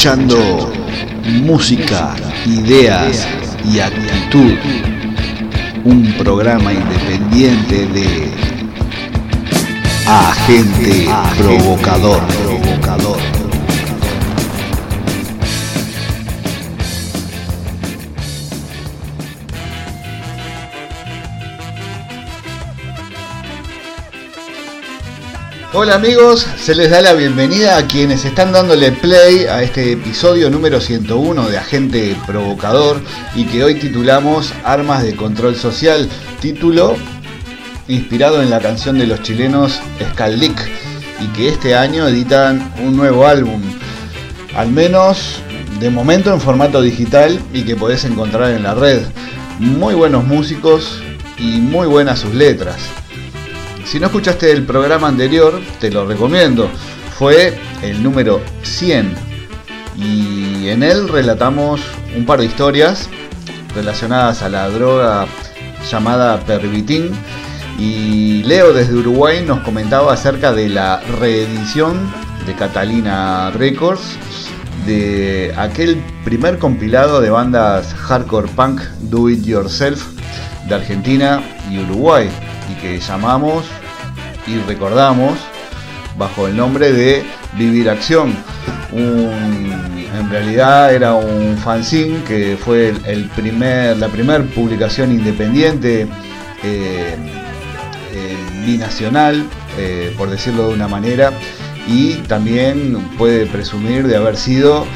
Escuchando música, ideas y actitud. Un programa independiente de Agente Provocador. Hola amigos, se les da la bienvenida a quienes están dándole play a este episodio número 101 de Agente Provocador y que hoy titulamos Armas de Control Social, título inspirado en la canción de los chilenos Scaldic y que este año editan un nuevo álbum, al menos de momento en formato digital y que podés encontrar en la red. Muy buenos músicos y muy buenas sus letras. Si no escuchaste el programa anterior, te lo recomiendo. Fue el número 100 y en él relatamos un par de historias relacionadas a la droga llamada pervitin y Leo desde Uruguay nos comentaba acerca de la reedición de Catalina Records de aquel primer compilado de bandas hardcore punk do it yourself de Argentina y Uruguay y que llamamos y recordamos bajo el nombre de Vivir Acción. en realidad era un fanzine que fue el, primer, la primera publicación independiente eh, eh, binacional, eh, por decirlo de una manera, y también puede presumir de haber sido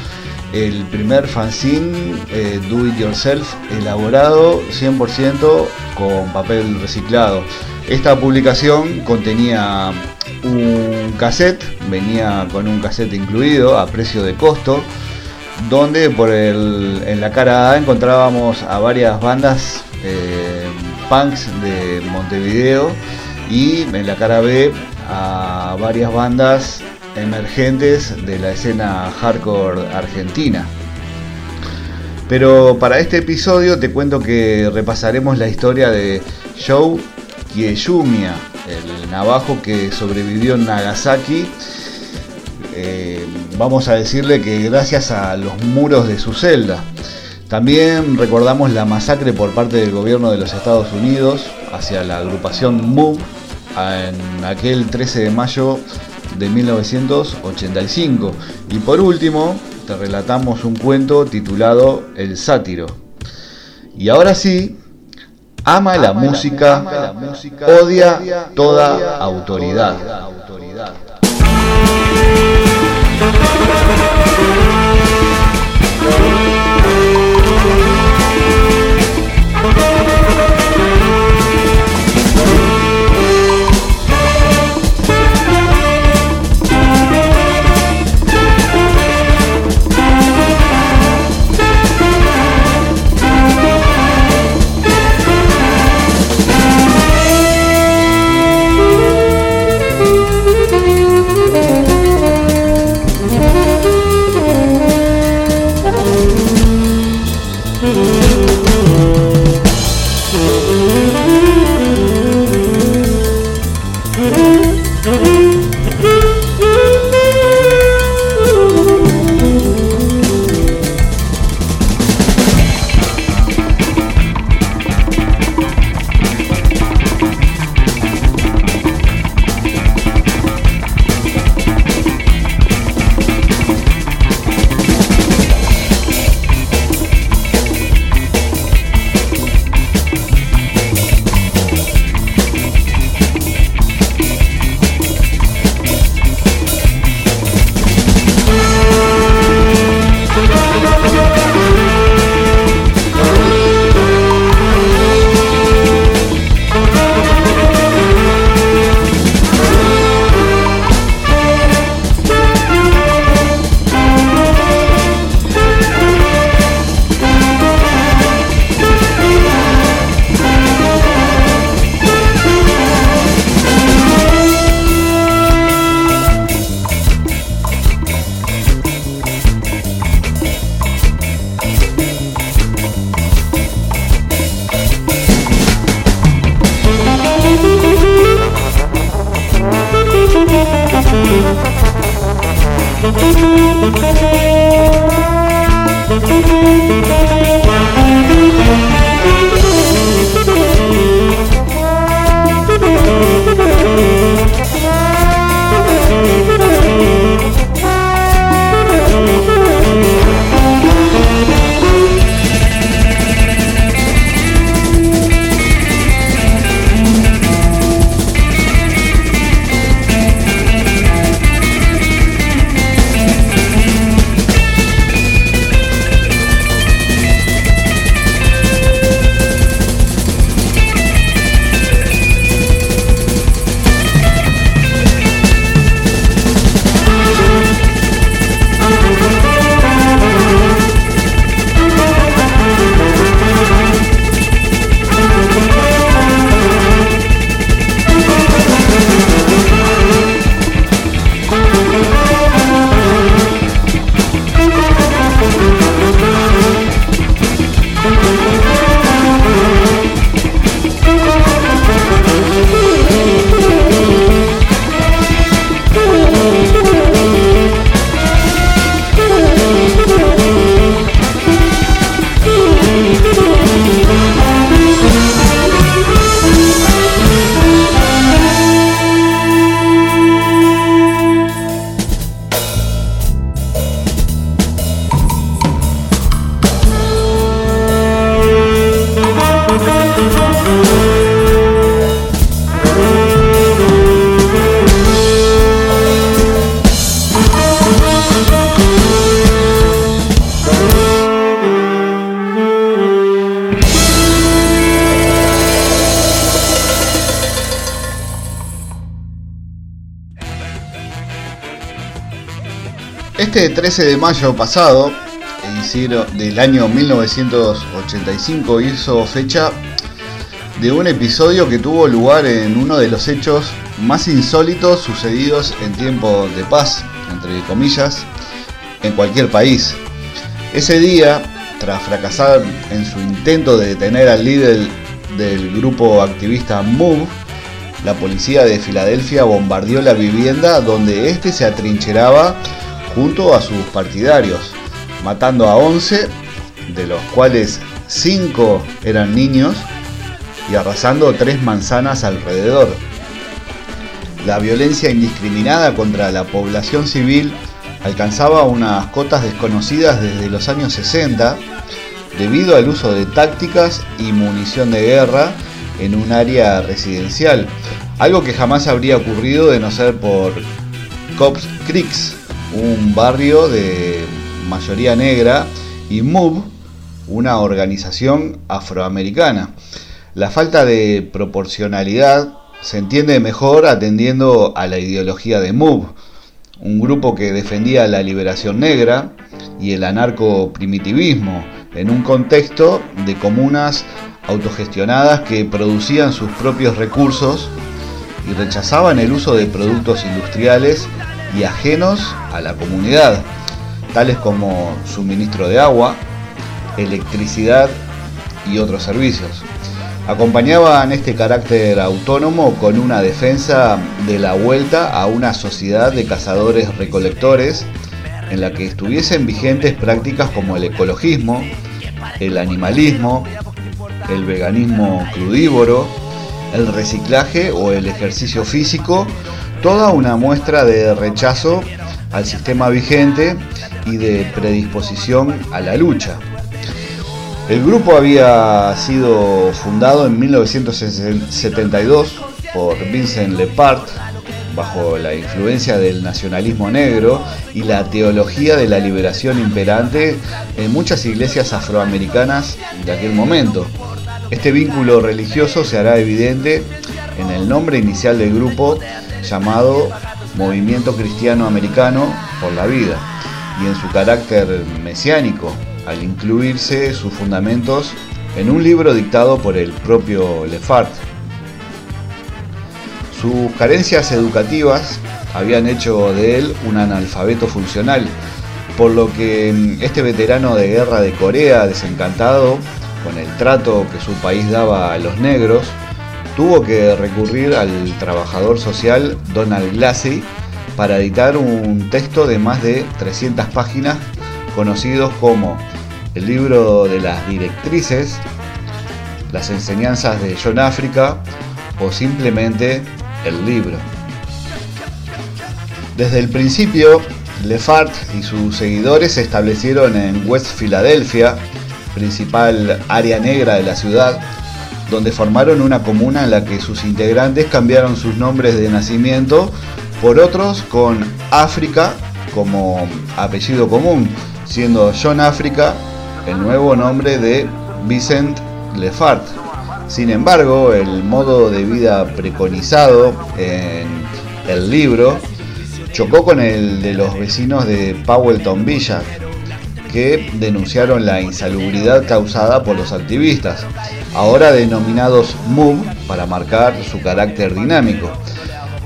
el primer fanzine do it yourself elaborado 100% con papel reciclado. Esta publicación contenía un cassette, venía con un cassette incluido a precio de costo, donde por el, en la cara A encontrábamos a varias bandas eh, punks de Montevideo y en la cara B a varias bandas emergentes de la escena hardcore argentina. Pero para este episodio te cuento que repasaremos la historia de Joe Kiyomiya, el navajo que sobrevivió en Nagasaki. Eh, vamos a decirle que gracias a los muros de su celda. También recordamos la masacre por parte del gobierno de los Estados Unidos hacia la agrupación MOVE en aquel 13 de mayo de 1985. Y por último, te relatamos un cuento titulado El sátiro. Y ahora sí, ama, la, música, odia toda autoridad. Este 13 de mayo pasado, del año 1985, hizo fecha de un episodio que tuvo lugar en uno de los hechos más insólitos sucedidos en tiempos de paz, entre comillas, en cualquier país. Ese día, tras fracasar en su intento de detener al líder del grupo activista MOVE, la policía de Filadelfia bombardeó la vivienda donde éste se atrincheraba junto a sus partidarios, matando a 11, de los cuales 5 eran niños, y arrasando tres manzanas alrededor. La violencia indiscriminada contra la población civil alcanzaba unas cotas desconocidas desde los años 60 debido al uso de tácticas y munición de guerra en un área residencial, algo que jamás habría ocurrido de no ser por Cops Creeks, un barrio de mayoría negra, y MOVE, una organización afroamericana. La falta de proporcionalidad se entiende mejor atendiendo a la ideología de MOVE, un grupo que defendía la liberación negra y el anarco-primitivismo en un contexto de comunas autogestionadas que producían sus propios recursos y rechazaban el uso de productos industriales y ajenos a la comunidad, tales como suministro de agua, electricidad y otros servicios. Acompañaban este carácter autónomo con una defensa de la vuelta a una sociedad de cazadores-recolectores en la que estuviesen vigentes prácticas como el ecologismo, el animalismo, el veganismo crudívoro, el reciclaje o el ejercicio físico, toda una muestra de rechazo al sistema vigente y de predisposición a la lucha. El grupo había sido fundado en 1972 por Vincent Lepard bajo la influencia del nacionalismo negro y la teología de la liberación imperante en muchas iglesias afroamericanas de aquel momento. Este vínculo religioso se hará evidente en el nombre inicial del grupo llamado Movimiento Cristiano Americano por la Vida y en su carácter mesiánico al incluirse sus fundamentos en un libro dictado por el propio Lefart. Sus carencias educativas habían hecho de él un analfabeto funcional, por lo que este veterano de guerra de Corea, desencantado con el trato que su país daba a los negros, tuvo que recurrir al trabajador social Donald Glassy para editar un texto de más de 300 páginas conocidos como el libro de las directrices, las enseñanzas de John África o simplemente el libro. Desde el principio, Lefart y sus seguidores se establecieron en West Philadelphia, principal área negra de la ciudad, donde formaron una comuna en la que sus integrantes cambiaron sus nombres de nacimiento por otros con África como apellido común, siendo John África el nuevo nombre de Vicent Lefart. Sin embargo, el modo de vida preconizado en el libro chocó con el de los vecinos de Powellton Villa, que denunciaron la insalubridad causada por los activistas, ahora denominados MOVE para marcar su carácter dinámico.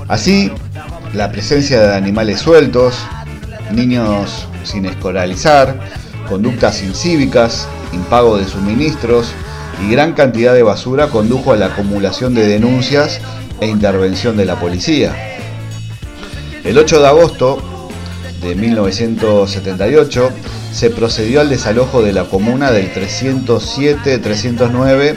Así, la presencia de animales sueltos, niños sin escolarizar, conductas incívicas, impago de suministros y gran cantidad de basura condujo a la acumulación de denuncias e intervención de la policía. El 8 de agosto de 1978 se procedió al desalojo de la comuna del 307-309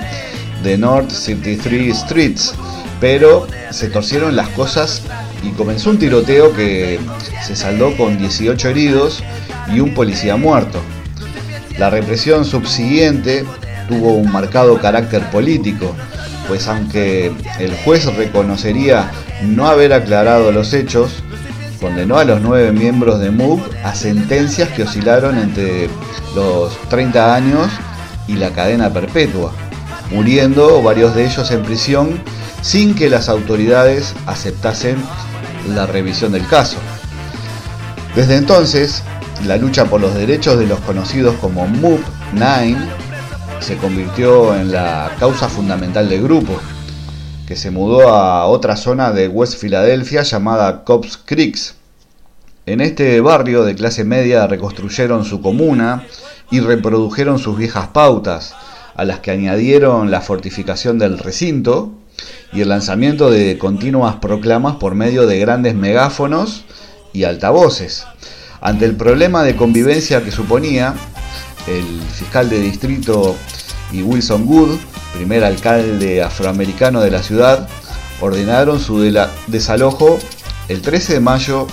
de North 33 Streets, pero se torcieron las cosas y comenzó un tiroteo que se saldó con 18 heridos y un policía muerto. La represión subsiguiente tuvo un marcado carácter político, pues aunque el juez reconocería no haber aclarado los hechos, condenó a los nueve miembros de MOOC a sentencias que oscilaron entre los 30 años y la cadena perpetua, muriendo varios de ellos en prisión sin que las autoridades aceptasen la revisión del caso. Desde entonces, la lucha por los derechos de los conocidos como MOOP 9 se convirtió en la causa fundamental del grupo, que se mudó a otra zona de West Philadelphia llamada Cops Creeks. En este barrio de clase media reconstruyeron su comuna y reprodujeron sus viejas pautas, a las que añadieron la fortificación del recinto y el lanzamiento de continuas proclamas por medio de grandes megáfonos y altavoces. Ante el problema de convivencia que suponía, el fiscal de distrito y Wilson Good, primer alcalde afroamericano de la ciudad, ordenaron su desalojo el 13 de mayo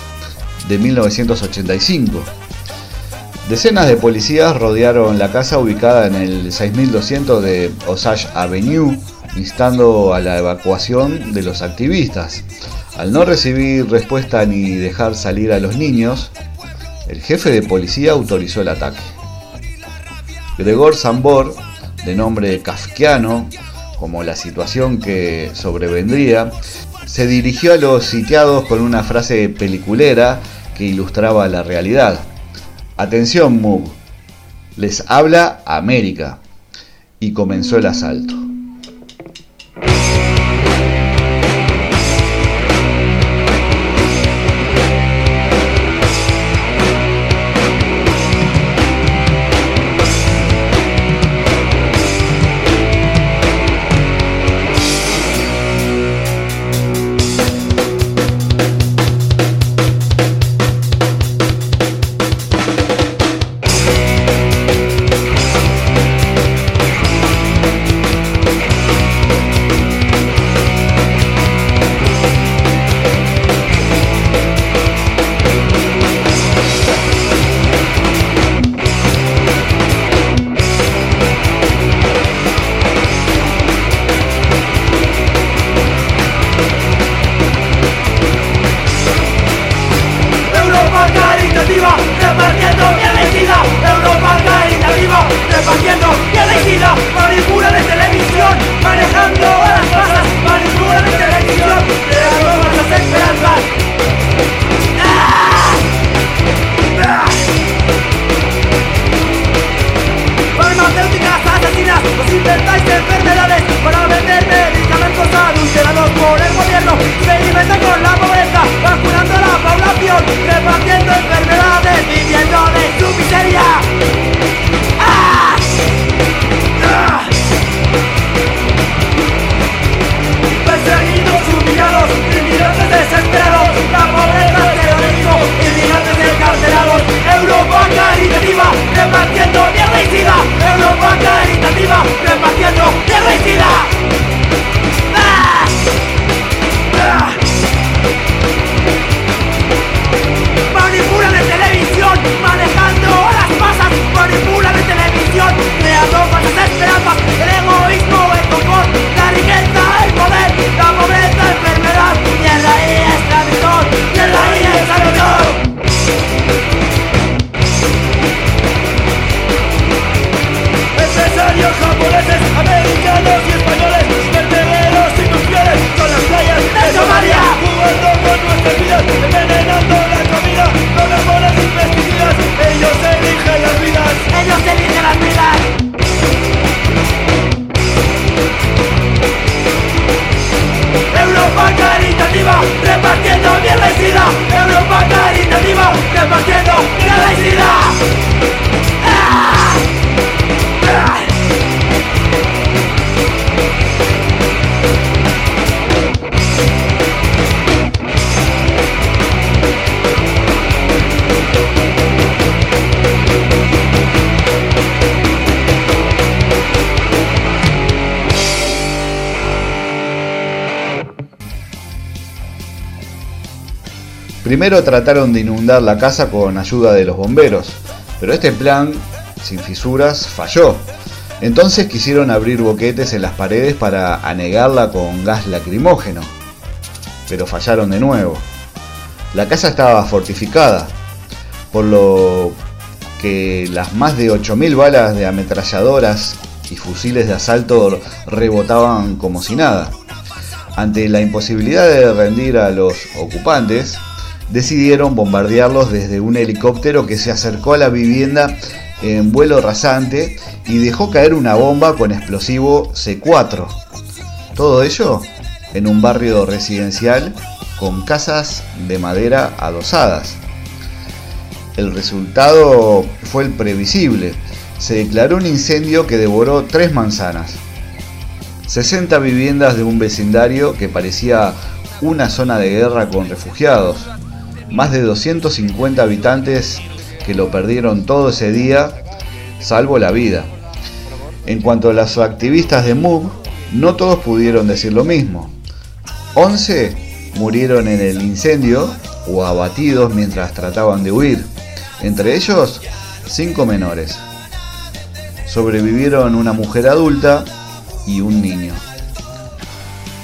de 1985. Decenas de policías rodearon la casa ubicada en el 6200 de Osage Avenue, instando a la evacuación de los activistas. Al no recibir respuesta ni dejar salir a los niños, el jefe de policía autorizó el ataque. Gregor Zambor, de nombre kafkiano, como la situación que sobrevendría, se dirigió a los sitiados con una frase peliculera que ilustraba la realidad. Atención, Mug, les habla América. Y comenzó el asalto. Primero trataron de inundar la casa con ayuda de los bomberos, pero este plan, sin fisuras, falló. Entonces quisieron abrir boquetes en las paredes para anegarla con gas lacrimógeno, pero fallaron de nuevo. La casa estaba fortificada, por lo que las más de 8.000 balas de ametralladoras y fusiles de asalto rebotaban como si nada. Ante la imposibilidad de rendir a los ocupantes, decidieron bombardearlos desde un helicóptero que se acercó a la vivienda en vuelo rasante y dejó caer una bomba con explosivo C4. Todo ello en un barrio residencial con casas de madera adosadas. El resultado fue el previsible. se declaró un incendio que devoró tres manzanas. 60 viviendas de un vecindario que parecía una zona de guerra con refugiados. Más de 250 habitantes que lo perdieron todo ese día, salvo la vida. En cuanto a los activistas de MUG, no todos pudieron decir lo mismo. 11 murieron en el incendio o abatidos mientras trataban de huir. Entre ellos, 5 menores. Sobrevivieron una mujer adulta y un niño.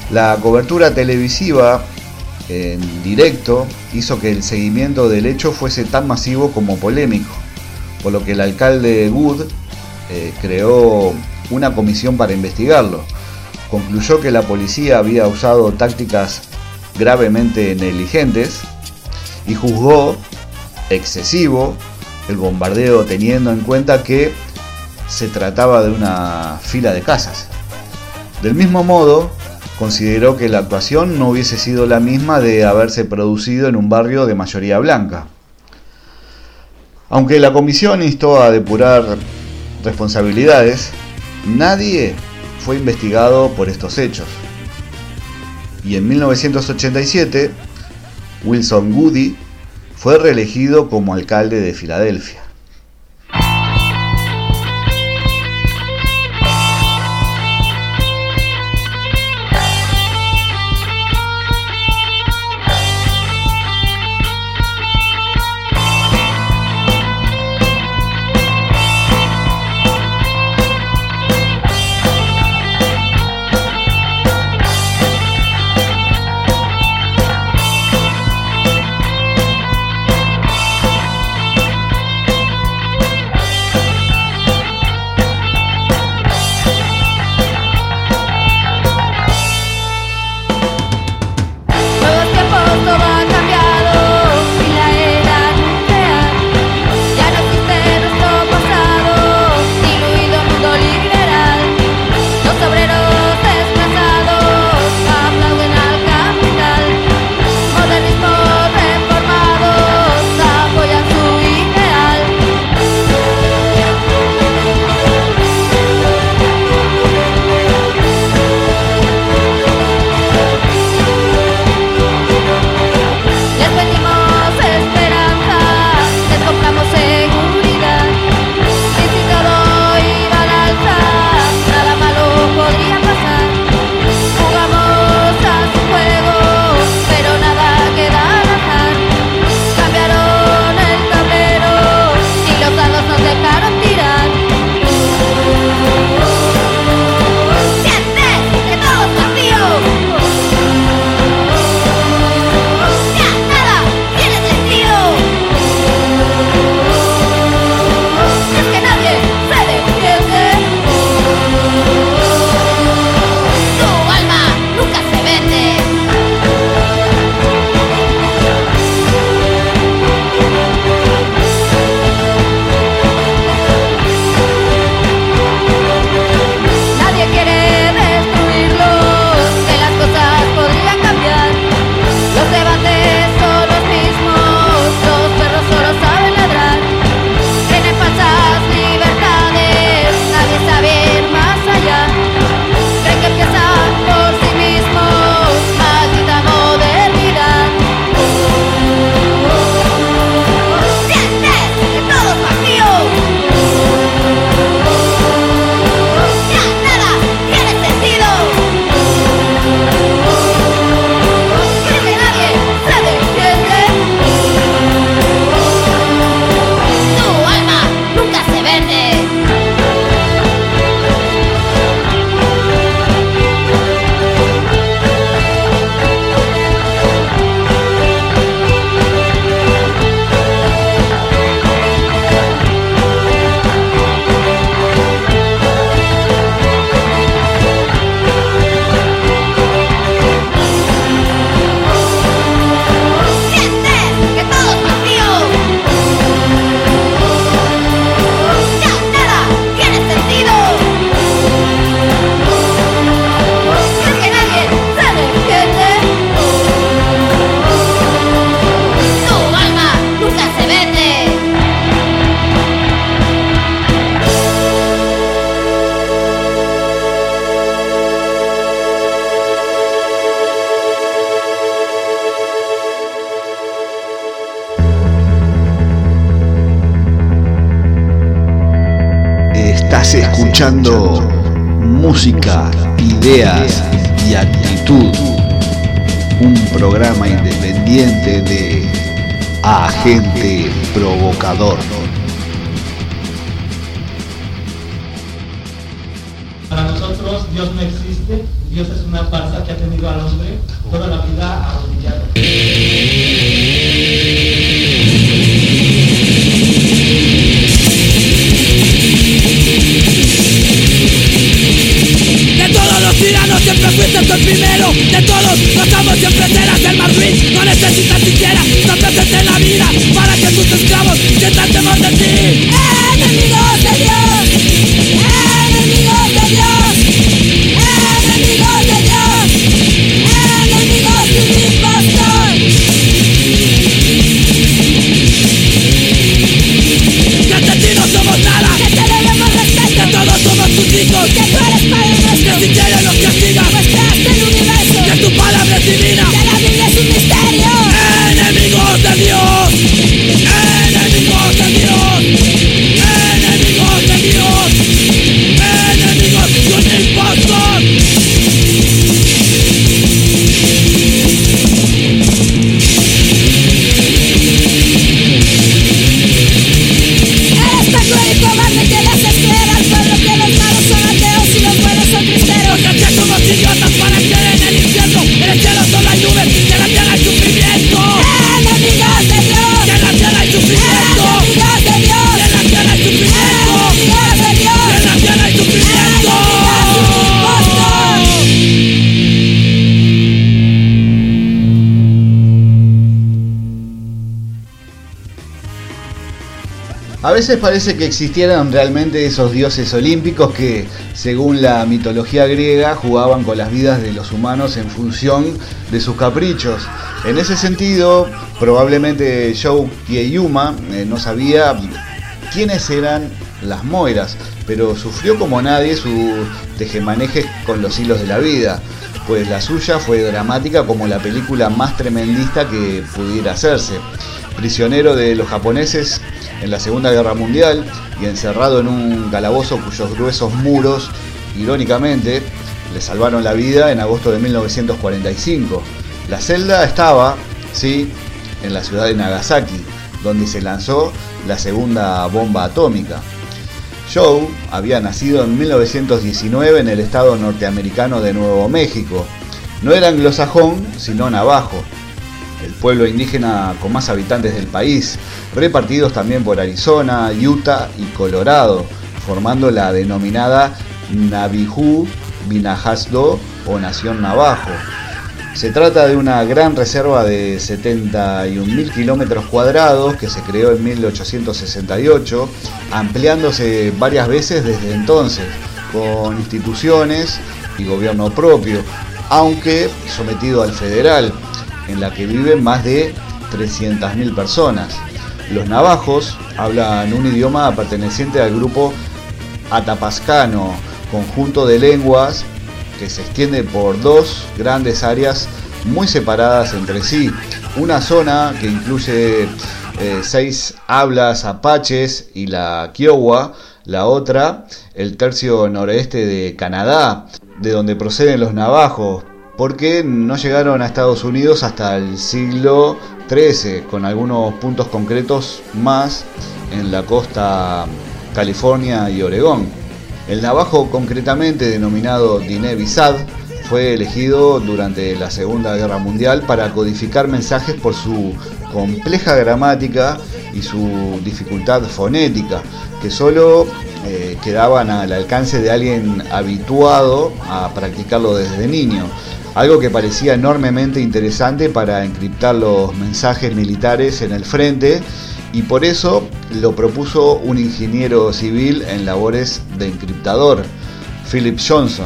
La cobertura televisiva en directo hizo que el seguimiento del hecho fuese tan masivo como polémico, por lo que el alcalde Wood eh, creó una comisión para investigarlo. Concluyó que la policía había usado tácticas gravemente negligentes y juzgó excesivo el bombardeo teniendo en cuenta que se trataba de una fila de casas. Del mismo modo, consideró que la actuación no hubiese sido la misma de haberse producido en un barrio de mayoría blanca. Aunque la comisión instó a depurar responsabilidades, nadie fue investigado por estos hechos. Y en 1987, Wilson Goody fue reelegido como alcalde de Filadelfia. Música, ideas y actitud. Un programa independiente de Agente Provocador. Parece que existieran realmente esos dioses olímpicos que, según la mitología griega, jugaban con las vidas de los humanos en función de sus caprichos. En ese sentido, probablemente Shou Kieyuma eh, no sabía quiénes eran las Moiras, pero sufrió como nadie su tejemanejes con los hilos de la vida, pues la suya fue dramática como la película más tremendista que pudiera hacerse. Prisionero de los japoneses en la Segunda Guerra Mundial y encerrado en un calabozo cuyos gruesos muros, irónicamente, le salvaron la vida en agosto de 1945. La celda estaba, sí, en la ciudad de Nagasaki, donde se lanzó la segunda bomba atómica. Joe había nacido en 1919 en el estado norteamericano de Nuevo México. No era anglosajón, sino navajo, el pueblo indígena con más habitantes del país, repartidos también por Arizona, Utah y Colorado, formando la denominada Naviju Binajasdo o Nación Navajo. Se trata de una gran reserva de 71.000 kilómetros cuadrados que se creó en 1868, ampliándose varias veces desde entonces, con instituciones y gobierno propio, aunque sometido al federal, en la que viven más de 300.000 personas. Los navajos hablan un idioma perteneciente al grupo atapascano, conjunto de lenguas que se extiende por dos grandes áreas muy separadas entre sí. Una zona que incluye eh, seis hablas apaches y la kiowa, la otra el tercio noreste de Canadá, de donde proceden los navajos, porque no llegaron a Estados Unidos hasta el siglo XIII, con algunos puntos concretos más en la costa California y Oregón. El navajo concretamente denominado Diné Bizad fue elegido durante la Segunda Guerra Mundial para codificar mensajes por su compleja gramática y su dificultad fonética, que solo eh, quedaban al alcance de alguien habituado a practicarlo desde niño algo que parecía enormemente interesante para encriptar los mensajes militares en el frente y por eso lo propuso un ingeniero civil en labores de encriptador, Philip Johnson.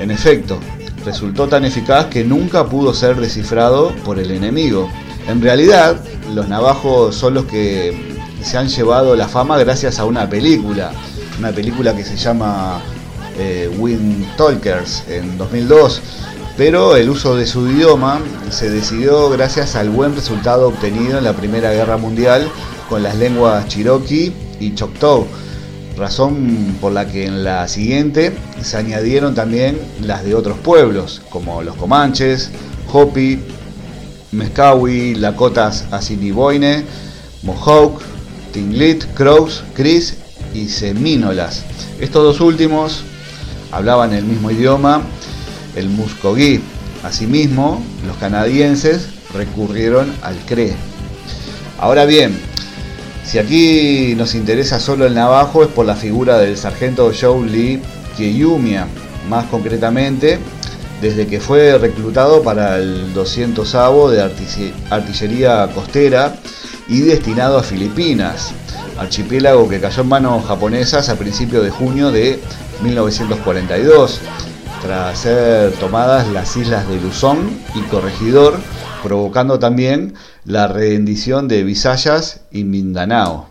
En efecto, resultó tan eficaz que nunca pudo ser descifrado por el enemigo. En realidad, los navajos son los que se han llevado la fama gracias a una película, una película que se llama eh, Wind Talkers en 2002 pero el uso de su idioma se decidió gracias al buen resultado obtenido en la Primera Guerra Mundial con las lenguas Cherokee y Choctaw, razón por la que en la siguiente se añadieron también las de otros pueblos, como los Comanches, Hopi, Mescawi, Lakotas Assiniboine, Mohawk, Tinglit, Crows, Cris y Semínolas. Estos dos últimos hablaban el mismo idioma, el Muscogee. Asimismo, los canadienses recurrieron al Cree. Ahora bien, si aquí nos interesa solo el navajo es por la figura del sargento Joe Lee Kieyumia, más concretamente desde que fue reclutado para el 200 avo de artillería costera y destinado a Filipinas, archipiélago que cayó en manos japonesas a principios de junio de 1942, tras ser tomadas las islas de Luzón y Corregidor, provocando también la rendición de Visayas y Mindanao.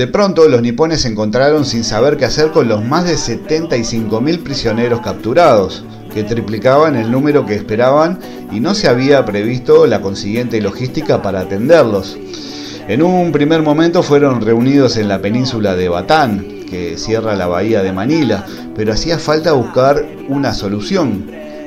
De pronto los nipones se encontraron sin saber qué hacer con los más de 75.000 prisioneros capturados, que triplicaban el número que esperaban y no se había previsto la consiguiente logística para atenderlos. En un primer momento fueron reunidos en la península de Batán, que cierra la bahía de Manila, pero hacía falta buscar una solución.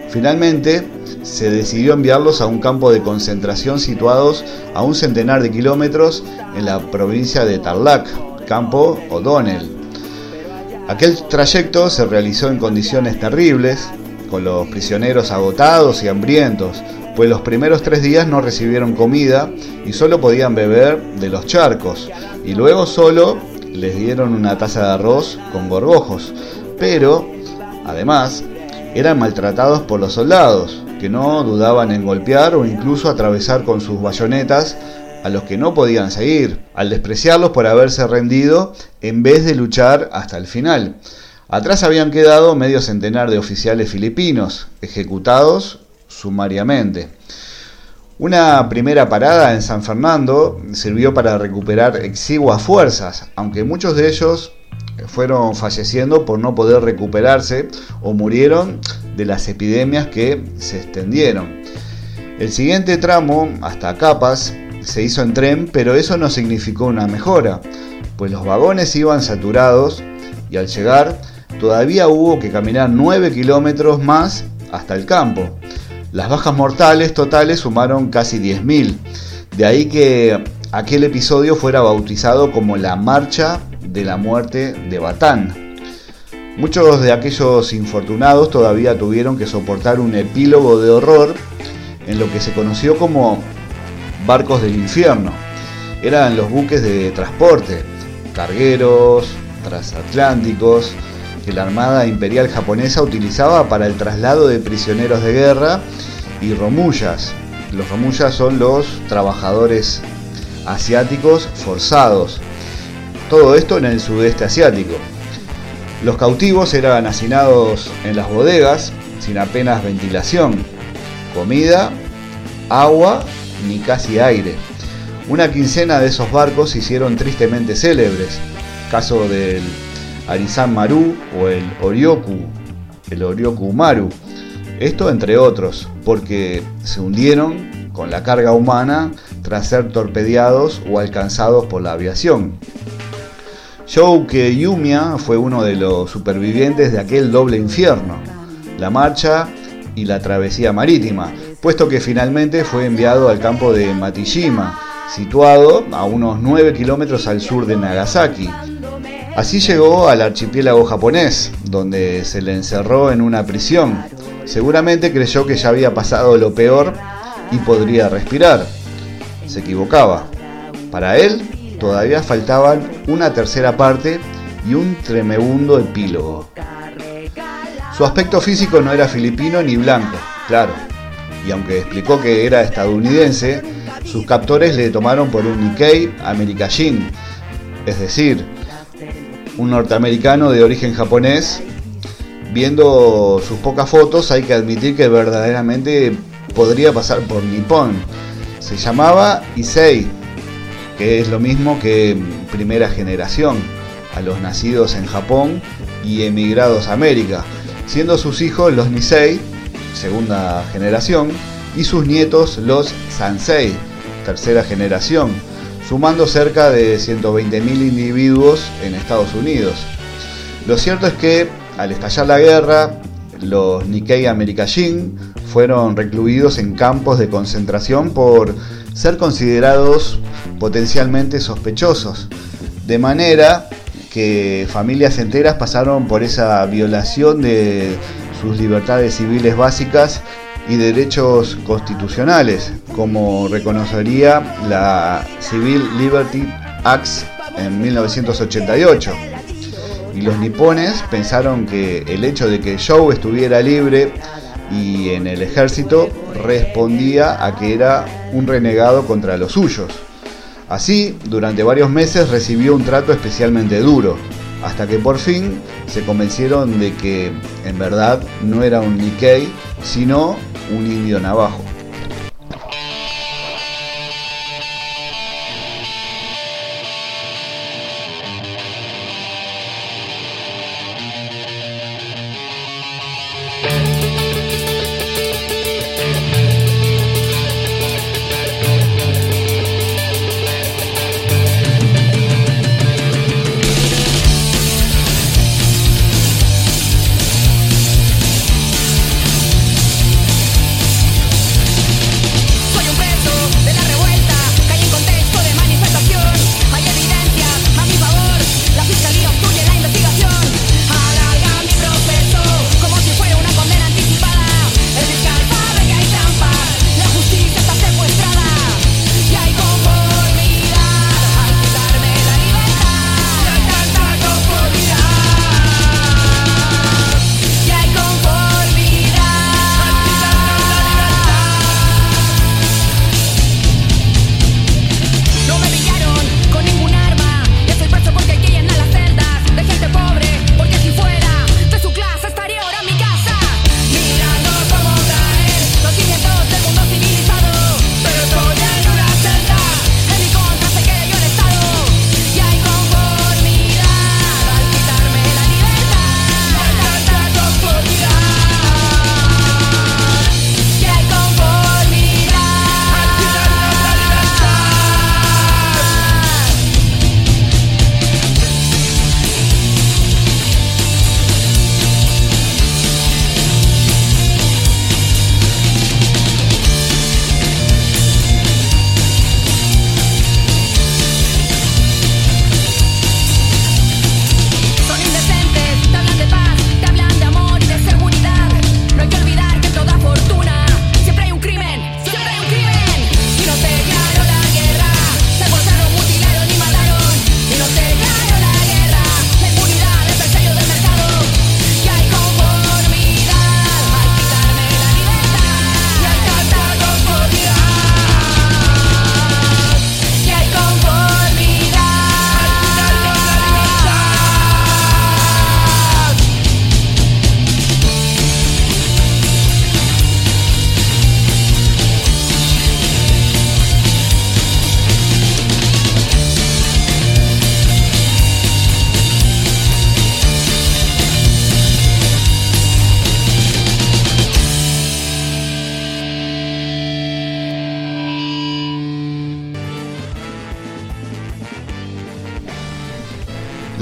Finalmente, se decidió enviarlos a un campo de concentración situados a un centenar de kilómetros en la provincia de Tarlac, campo O'Donnell. Aquel trayecto se realizó en condiciones terribles, con los prisioneros agotados y hambrientos, pues los primeros tres días no recibieron comida y solo podían beber de los charcos, y luego solo les dieron una taza de arroz con gorgojos, pero, además, eran maltratados por los soldados, que no dudaban en golpear o incluso atravesar con sus bayonetas a los que no podían seguir, al despreciarlos por haberse rendido en vez de luchar hasta el final. Atrás habían quedado medio centenar de oficiales filipinos, ejecutados sumariamente. Una primera parada en San Fernando sirvió para recuperar exiguas fuerzas, aunque muchos de ellos fueron falleciendo por no poder recuperarse o murieron de las epidemias que se extendieron. El siguiente tramo, hasta Capas, se hizo en tren, pero eso no significó una mejora, pues los vagones iban saturados y al llegar todavía hubo que caminar 9 kilómetros más hasta el campo. Las bajas mortales totales sumaron casi 10.000, de ahí que aquel episodio fuera bautizado como la Marcha de la Muerte de Batán. Muchos de aquellos infortunados todavía tuvieron que soportar un epílogo de horror en lo que se conoció como barcos del infierno. Eran los buques de transporte, cargueros, transatlánticos, que la Armada Imperial japonesa utilizaba para el traslado de prisioneros de guerra y romullas. Los romullas son los trabajadores asiáticos forzados. Todo esto en el sudeste asiático. Los cautivos eran hacinados en las bodegas sin apenas ventilación, comida, agua ni casi aire. Una quincena de esos barcos se hicieron tristemente célebres, caso del Arizan Maru o el Orioku, el Orioku Maru. Esto entre otros, porque se hundieron con la carga humana tras ser torpedeados o alcanzados por la aviación. Shouke Yumiya fue uno de los supervivientes de aquel doble infierno, la marcha y la travesía marítima, puesto que finalmente fue enviado al campo de Matijima, situado a unos 9 kilómetros al sur de Nagasaki. Así llegó al archipiélago japonés, donde se le encerró en una prisión. Seguramente creyó que ya había pasado lo peor y podría respirar. Se equivocaba. Para él todavía faltaban una tercera parte y un tremebundo epílogo. Su aspecto físico no era filipino ni blanco, claro, y aunque explicó que era estadounidense, sus captores le tomaron por un Nikkei Americajin, es decir, un norteamericano de origen japonés. Viendo sus pocas fotos hay que admitir que verdaderamente podría pasar por Nippon. Se llamaba Issei, que es lo mismo que primera generación, a los nacidos en Japón y emigrados a América, siendo sus hijos los Nisei, segunda generación, y sus nietos los Sansei, tercera generación, sumando cerca de 120.000 individuos en Estados Unidos. Lo cierto es que al estallar la guerra, los Nikkei Amerikajin fueron recluidos en campos de concentración por ser considerados potencialmente sospechosos, de manera que familias enteras pasaron por esa violación de sus libertades civiles básicas y derechos constitucionales, como reconocería la Civil Liberty Act en 1988. Y los nipones pensaron que el hecho de que Joe estuviera libre y en el ejército respondía a que era un renegado contra los suyos. Así, durante varios meses recibió un trato especialmente duro, hasta que por fin se convencieron de que en verdad no era un Nikkei, sino un indio navajo.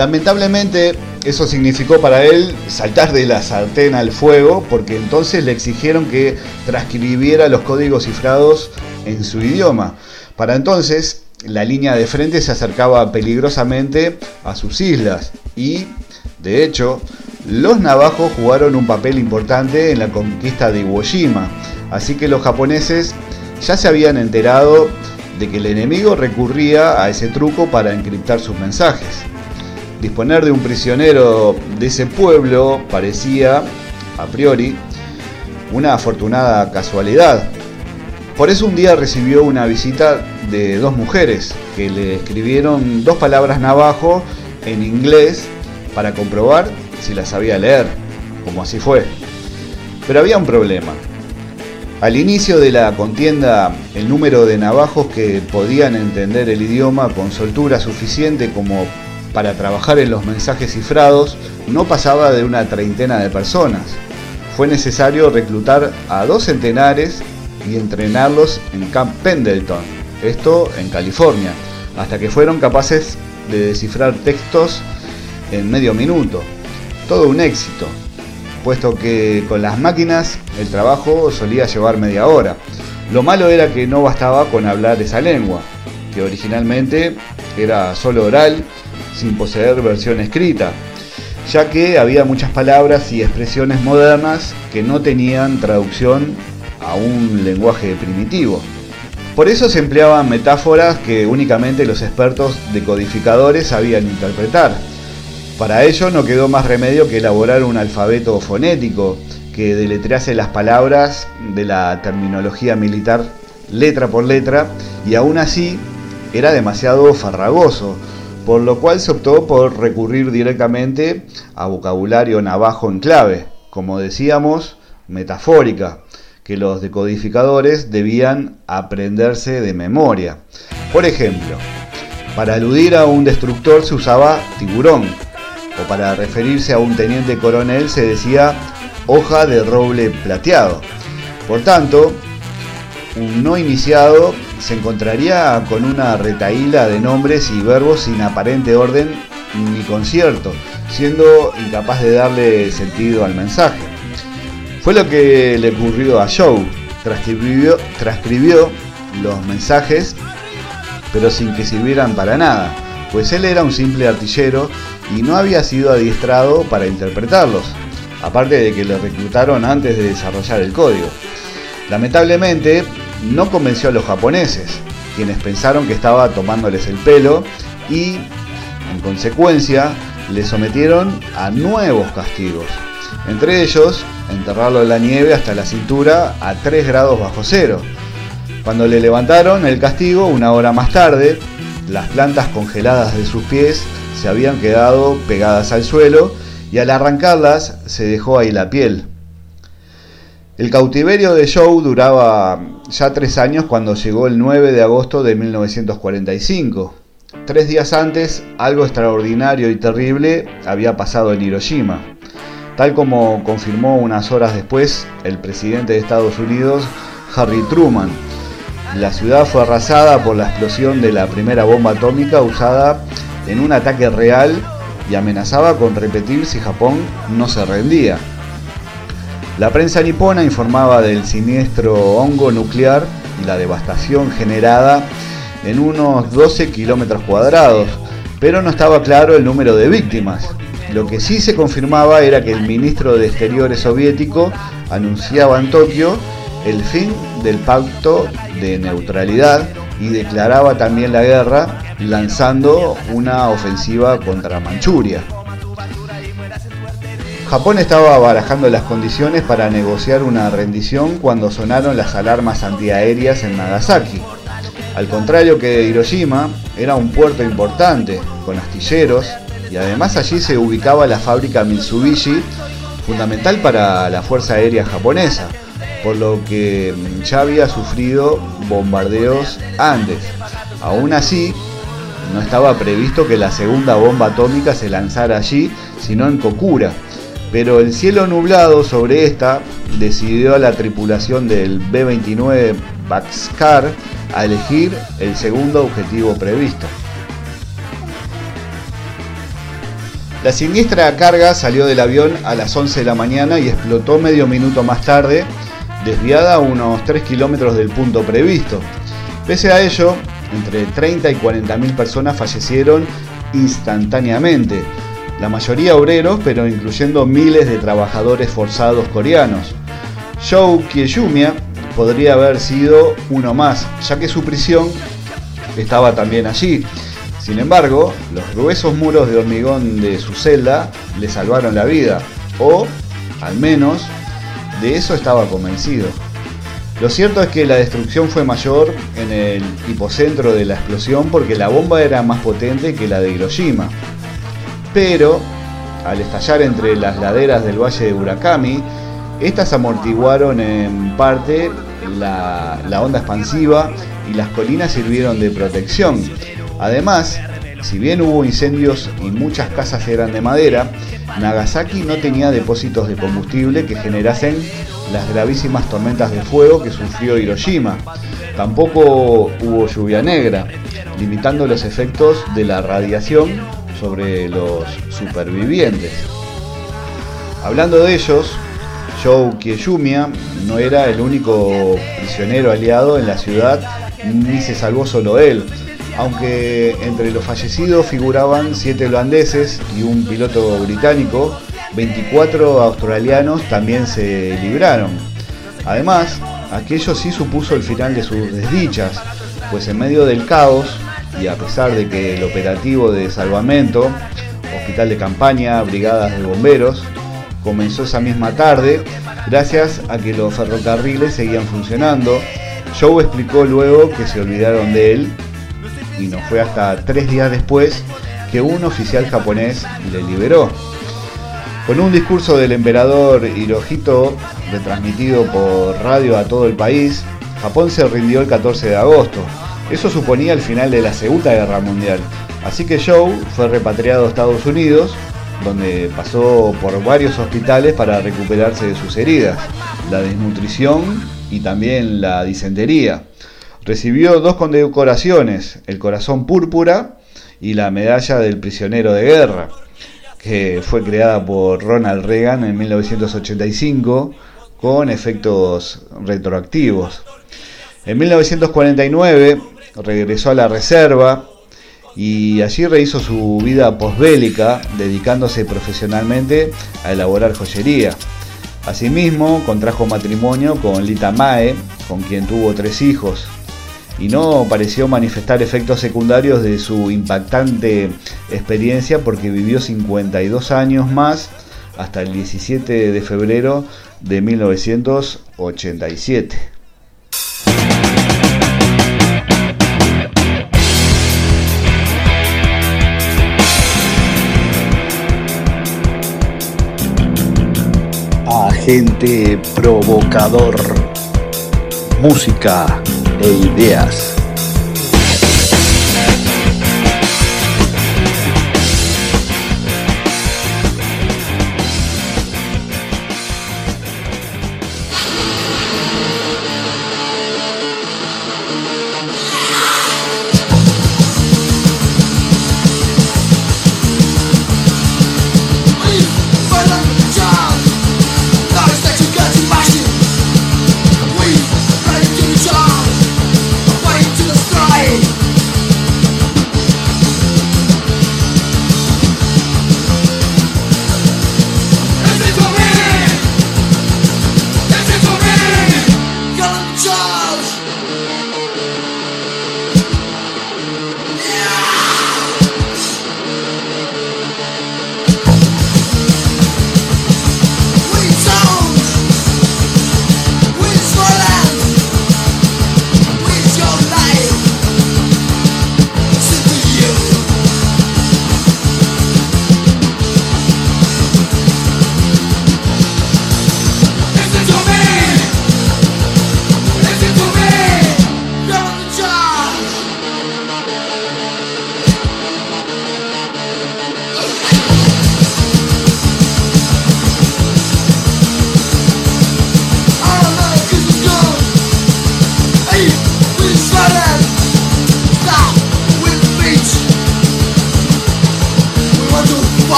Lamentablemente eso significó para él saltar de la sartén al fuego porque entonces le exigieron que transcribiera los códigos cifrados en su idioma. Para entonces la línea de frente se acercaba peligrosamente a sus islas y, de hecho, los navajos jugaron un papel importante en la conquista de Iwo Jima, así que los japoneses ya se habían enterado de que el enemigo recurría a ese truco para encriptar sus mensajes. Disponer de un prisionero de ese pueblo parecía, a priori, una afortunada casualidad. Por eso un día recibió una visita de dos mujeres que le escribieron dos palabras navajo en inglés para comprobar si las sabía leer, como así fue. Pero había un problema. Al inicio de la contienda, el número de navajos que podían entender el idioma con soltura suficiente como para trabajar en los mensajes cifrados no pasaba de una treintena de personas. Fue necesario reclutar a dos centenares y entrenarlos en Camp Pendleton, esto en California, hasta que fueron capaces de descifrar textos en medio minuto. Todo un éxito, puesto que con las máquinas el trabajo solía llevar media hora. Lo malo era que no bastaba con hablar esa lengua, que originalmente era solo oral, sin poseer versión escrita, ya que había muchas palabras y expresiones modernas que no tenían traducción a un lenguaje primitivo. Por eso se empleaban metáforas que únicamente los expertos decodificadores sabían interpretar, para ello no quedó más remedio que elaborar un alfabeto fonético que deletrease las palabras de la terminología militar letra por letra y aún así era demasiado farragoso, por lo cual se optó por recurrir directamente a vocabulario navajo en clave, como decíamos, metafórica, que los decodificadores debían aprenderse de memoria. Por ejemplo, para aludir a un destructor se usaba tiburón, o para referirse a un teniente coronel se decía hoja de roble plateado. Por tanto, un no iniciado se encontraría con una retaíla de nombres y verbos sin aparente orden ni concierto, siendo incapaz de darle sentido al mensaje. Fue lo que le ocurrió a Joe. Transcribió, los mensajes, pero sin que sirvieran para nada, pues él era un simple artillero y no había sido adiestrado para interpretarlos, aparte de que lo reclutaron antes de desarrollar el código. Lamentablemente, no convenció a los japoneses, quienes pensaron que estaba tomándoles el pelo y, en consecuencia, le sometieron a nuevos castigos. Entre ellos, enterrarlo en la nieve hasta la cintura a 3 grados bajo cero. Cuando le levantaron el castigo, una hora más tarde, las plantas congeladas de sus pies se habían quedado pegadas al suelo y al arrancarlas se dejó ahí la piel. El cautiverio de Joe duraba ya tres años cuando llegó el 9 de agosto de 1945. Tres días antes, algo extraordinario y terrible había pasado en Hiroshima, tal como confirmó unas horas después el presidente de Estados Unidos, Harry Truman. La ciudad fue arrasada por la explosión de la primera bomba atómica usada en un ataque real y amenazaba con repetir si Japón no se rendía. La prensa nipona informaba del siniestro hongo nuclear y la devastación generada en unos 12 kilómetros cuadrados, pero no estaba claro el número de víctimas. Lo que sí se confirmaba era que el ministro de Exteriores soviético anunciaba en Tokio el fin del pacto de neutralidad y declaraba también la guerra lanzando una ofensiva contra Manchuria. Japón estaba barajando las condiciones para negociar una rendición cuando sonaron las alarmas antiaéreas en Nagasaki. Al contrario que Hiroshima, era un puerto importante, con astilleros, y además allí se ubicaba la fábrica Mitsubishi, fundamental para la Fuerza Aérea Japonesa, por lo que ya había sufrido bombardeos antes. Aún así, no estaba previsto que la segunda bomba atómica se lanzara allí, sino en Kokura. Pero el cielo nublado sobre esta decidió a la tripulación del B-29 Baxkar a elegir el segundo objetivo previsto. La siniestra carga salió del avión a las 11 de la mañana y explotó medio minuto más tarde, desviada a unos 3 kilómetros del punto previsto. Pese a ello, entre 30 y 40 mil personas fallecieron instantáneamente, la mayoría obreros, pero incluyendo miles de trabajadores forzados coreanos. Shou Kieyumia podría haber sido uno más, ya que su prisión estaba también allí. Sin embargo, los gruesos muros de hormigón de su celda le salvaron la vida, o al menos de eso estaba convencido. Lo cierto es que la destrucción fue mayor en el hipocentro de la explosión porque la bomba era más potente que la de Hiroshima. Pero, al estallar entre las laderas del valle de Urakami, estas amortiguaron en parte la, la onda expansiva y las colinas sirvieron de protección. Además, si bien hubo incendios y muchas casas eran de madera, Nagasaki no tenía depósitos de combustible que generasen las gravísimas tormentas de fuego que sufrió Hiroshima. Tampoco hubo lluvia negra, limitando los efectos de la radiación sobre los supervivientes. Hablando de ellos, Joe Kiyomiya no era el único prisionero aliado en la ciudad, ni se salvó solo él, aunque entre los fallecidos figuraban siete holandeses y un piloto británico, 24 australianos también se libraron. Además, aquello sí supuso el final de sus desdichas, pues en medio del caos, y a pesar de que el operativo de salvamento, hospital de campaña, brigadas de bomberos, comenzó esa misma tarde, gracias a que los ferrocarriles seguían funcionando, Joe explicó luego que se olvidaron de él y no fue hasta tres días después que un oficial japonés le liberó. Con un discurso del emperador Hirohito retransmitido por radio a todo el país, Japón se rindió el 14 de agosto. Eso suponía el final de la Segunda Guerra Mundial. Así que Joe fue repatriado a Estados Unidos, donde pasó por varios hospitales para recuperarse de sus heridas, la desnutrición y también la disentería. Recibió dos condecoraciones, el Corazón Púrpura y la Medalla del Prisionero de Guerra, que fue creada por Ronald Reagan en 1985 con efectos retroactivos. En 1949 regresó a la reserva y allí rehizo su vida posbélica, dedicándose profesionalmente a elaborar joyería. Asimismo, contrajo matrimonio con Lita Mae, con quien tuvo tres hijos y no pareció manifestar efectos secundarios de su impactante experiencia porque vivió 52 años más hasta el 17 de febrero de 1987. Agente provocador. Música e ideas.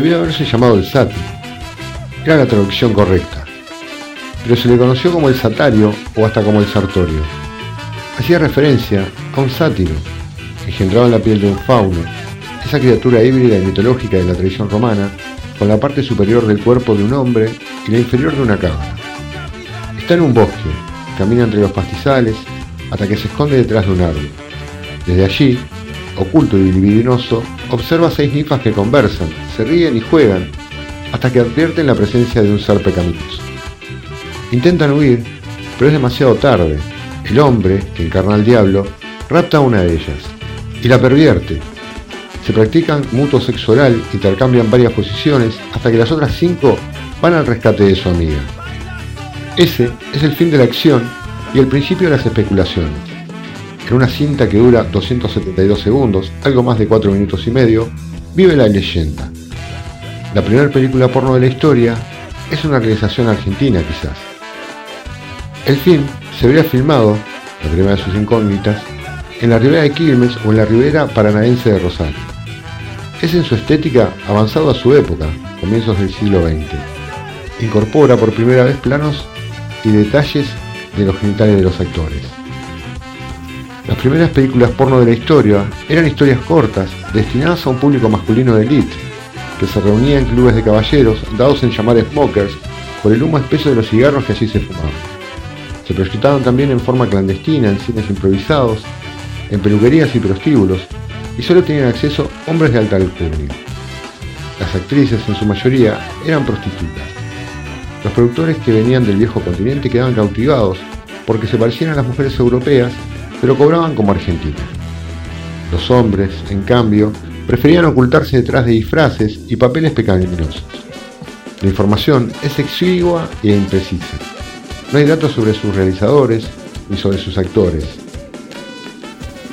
Debió haberse llamado el Sati. Era la traducción correcta. Pero se le conoció como el Satario o hasta como el Sartorio. Hacía referencia a un sátiro, engendrado en la piel de un fauno, esa criatura híbrida y mitológica de la tradición romana, con la parte superior del cuerpo de un hombre y la inferior de una cabra. Está en un bosque, camina entre los pastizales hasta que se esconde detrás de un árbol. Desde allí, oculto y libidinoso, observa seis ninfas que conversan, se ríen y juegan, hasta que advierten la presencia de un ser pecaminoso. Intentan huir, pero es demasiado tarde. El hombre, que encarna al diablo, rapta a una de ellas y la pervierte. Se practican mutuo sexo intercambian varias posiciones, hasta que las otras cinco van al rescate de su amiga. Ese es el fin de la acción y el principio de las especulaciones. En una cinta que dura 272 segundos, algo más de 4 minutos y medio, vive la leyenda. La primera película porno de la historia es una realización argentina quizás. El film se habría filmado, la primera de sus incógnitas, en la ribera de Quilmes o en la ribera paranaense de Rosario. Es en su estética avanzado a su época, comienzos del siglo XX. Incorpora por primera vez planos y detalles de los genitales de los actores. Las primeras películas porno de la historia eran historias cortas, destinadas a un público masculino de elite, que se reunía en clubes de caballeros, dados en llamar smokers, por el humo espeso de los cigarros que allí se fumaban. Se proyectaban también en forma clandestina en cines improvisados, en peluquerías y prostíbulos, y solo tenían acceso hombres de alta alcurnia. Las actrices, en su mayoría, eran prostitutas. Los productores que venían del viejo continente quedaban cautivados porque se parecían a las mujeres europeas, pero cobraban como argentinas. Los hombres, en cambio, preferían ocultarse detrás de disfraces y papeles pecaminosos. La información es exigua e imprecisa. No hay datos sobre sus realizadores ni sobre sus actores.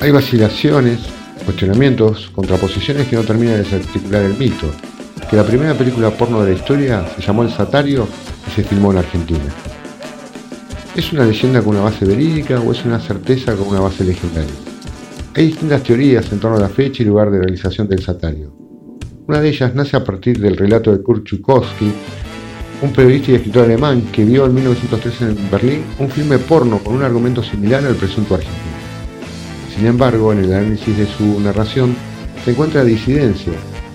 Hay vacilaciones, cuestionamientos, contraposiciones que no terminan de desarticular el mito, que la primera película porno de la historia se llamó El Satario y se filmó en Argentina. ¿Es una leyenda con una base verídica o es una certeza con una base legendaria? Hay distintas teorías en torno a la fecha y lugar de realización del Satario. Una de ellas nace a partir del relato de Kurt Chukowski, un periodista y escritor alemán que vio en 1913 en Berlín un filme porno con un argumento similar al presunto argentino. Sin embargo, en el análisis de su narración se encuentra disidencia.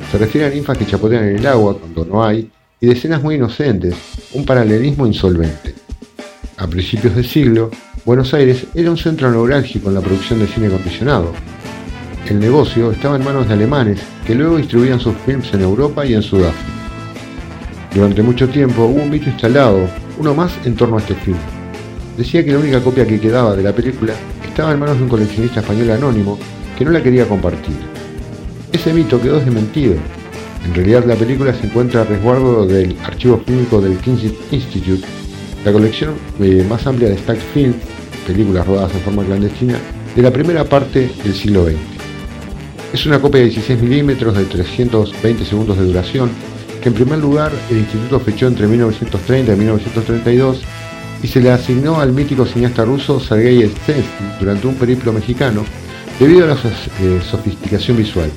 Se refiere a ninfas que chapotean en el agua cuando no hay y de escenas muy inocentes, un paralelismo insolvente. A principios del siglo, Buenos Aires era un centro neurálgico en la producción de cine acondicionado. El negocio estaba en manos de alemanes que luego distribuían sus films en Europa y en Sudáfrica. Durante mucho tiempo hubo un mito instalado, uno más en torno a este film. Decía que la única copia que quedaba de la película estaba en manos de un coleccionista español anónimo que no la quería compartir. Ese mito quedó desmentido. En realidad la película se encuentra a resguardo del archivo fílmico del King's Institute, la colección eh, más amplia de Stack Film, películas rodadas en forma clandestina, de la primera parte del siglo XX. Es una copia de 16 milímetros de 320 segundos de duración, que en primer lugar el instituto fechó entre 1930 y 1932 y se le asignó al mítico cineasta ruso Sergei Stensky durante un periplo mexicano debido a la eh, sofisticación visual.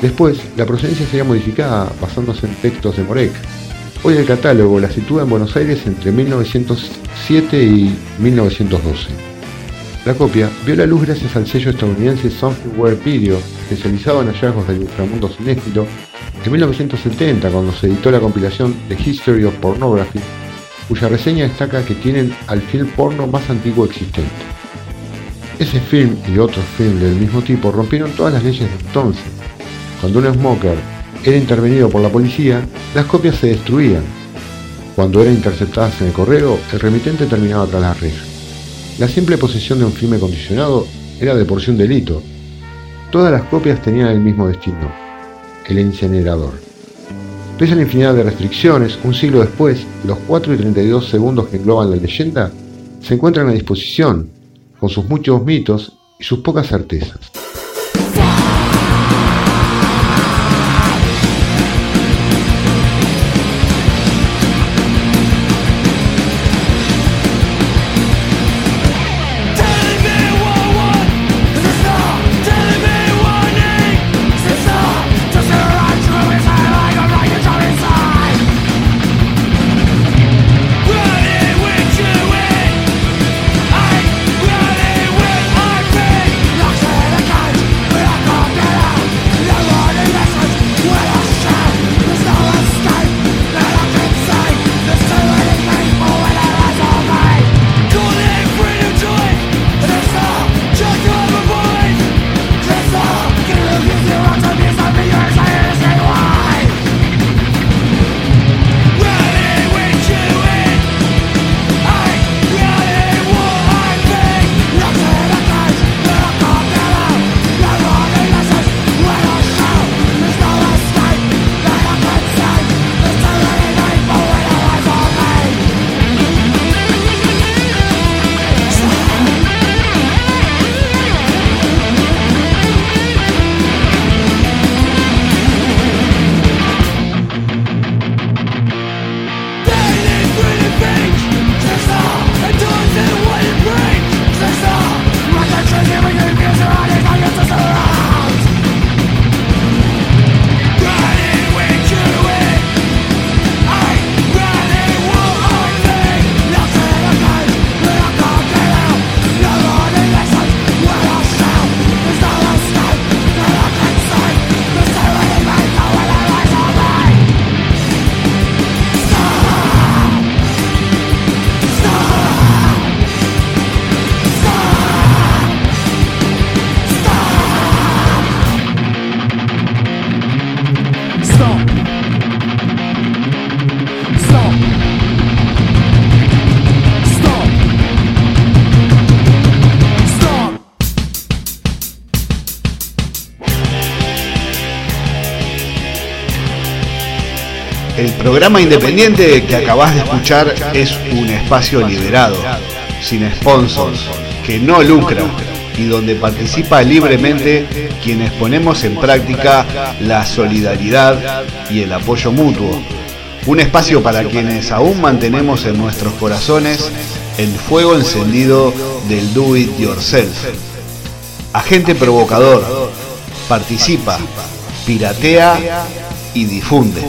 Después, la procedencia sería modificada basándose en textos de Morek. Hoy el catálogo la sitúa en Buenos Aires entre 1907 y 1912. La copia vio la luz gracias al sello estadounidense Somethingware Video, especializado en hallazgos del inframundo cinéfilo, en 1970 cuando se editó la compilación The History of Pornography, cuya reseña destaca que tienen al film porno más antiguo existente. Ese film y otros films del mismo tipo rompieron todas las leyes de entonces. Cuando un smoker era intervenido por la policía, las copias se destruían. Cuando eran interceptadas en el correo, el remitente terminaba tras la reja. La simple posesión de un filme condicionado era de por sí un delito. Todas las copias tenían el mismo destino, el incinerador. Pese a la infinidad de restricciones, un siglo después, los 4 y 32 segundos que engloban la leyenda se encuentran a disposición, con sus muchos mitos y sus pocas certezas. Programa independiente que acabas de escuchar es un espacio liberado, sin sponsors, que no lucra y donde participa libremente quienes ponemos en práctica la solidaridad y el apoyo mutuo. Un espacio para quienes aún mantenemos en nuestros corazones el fuego encendido del do it yourself. Agente provocador, participa, piratea y difunde.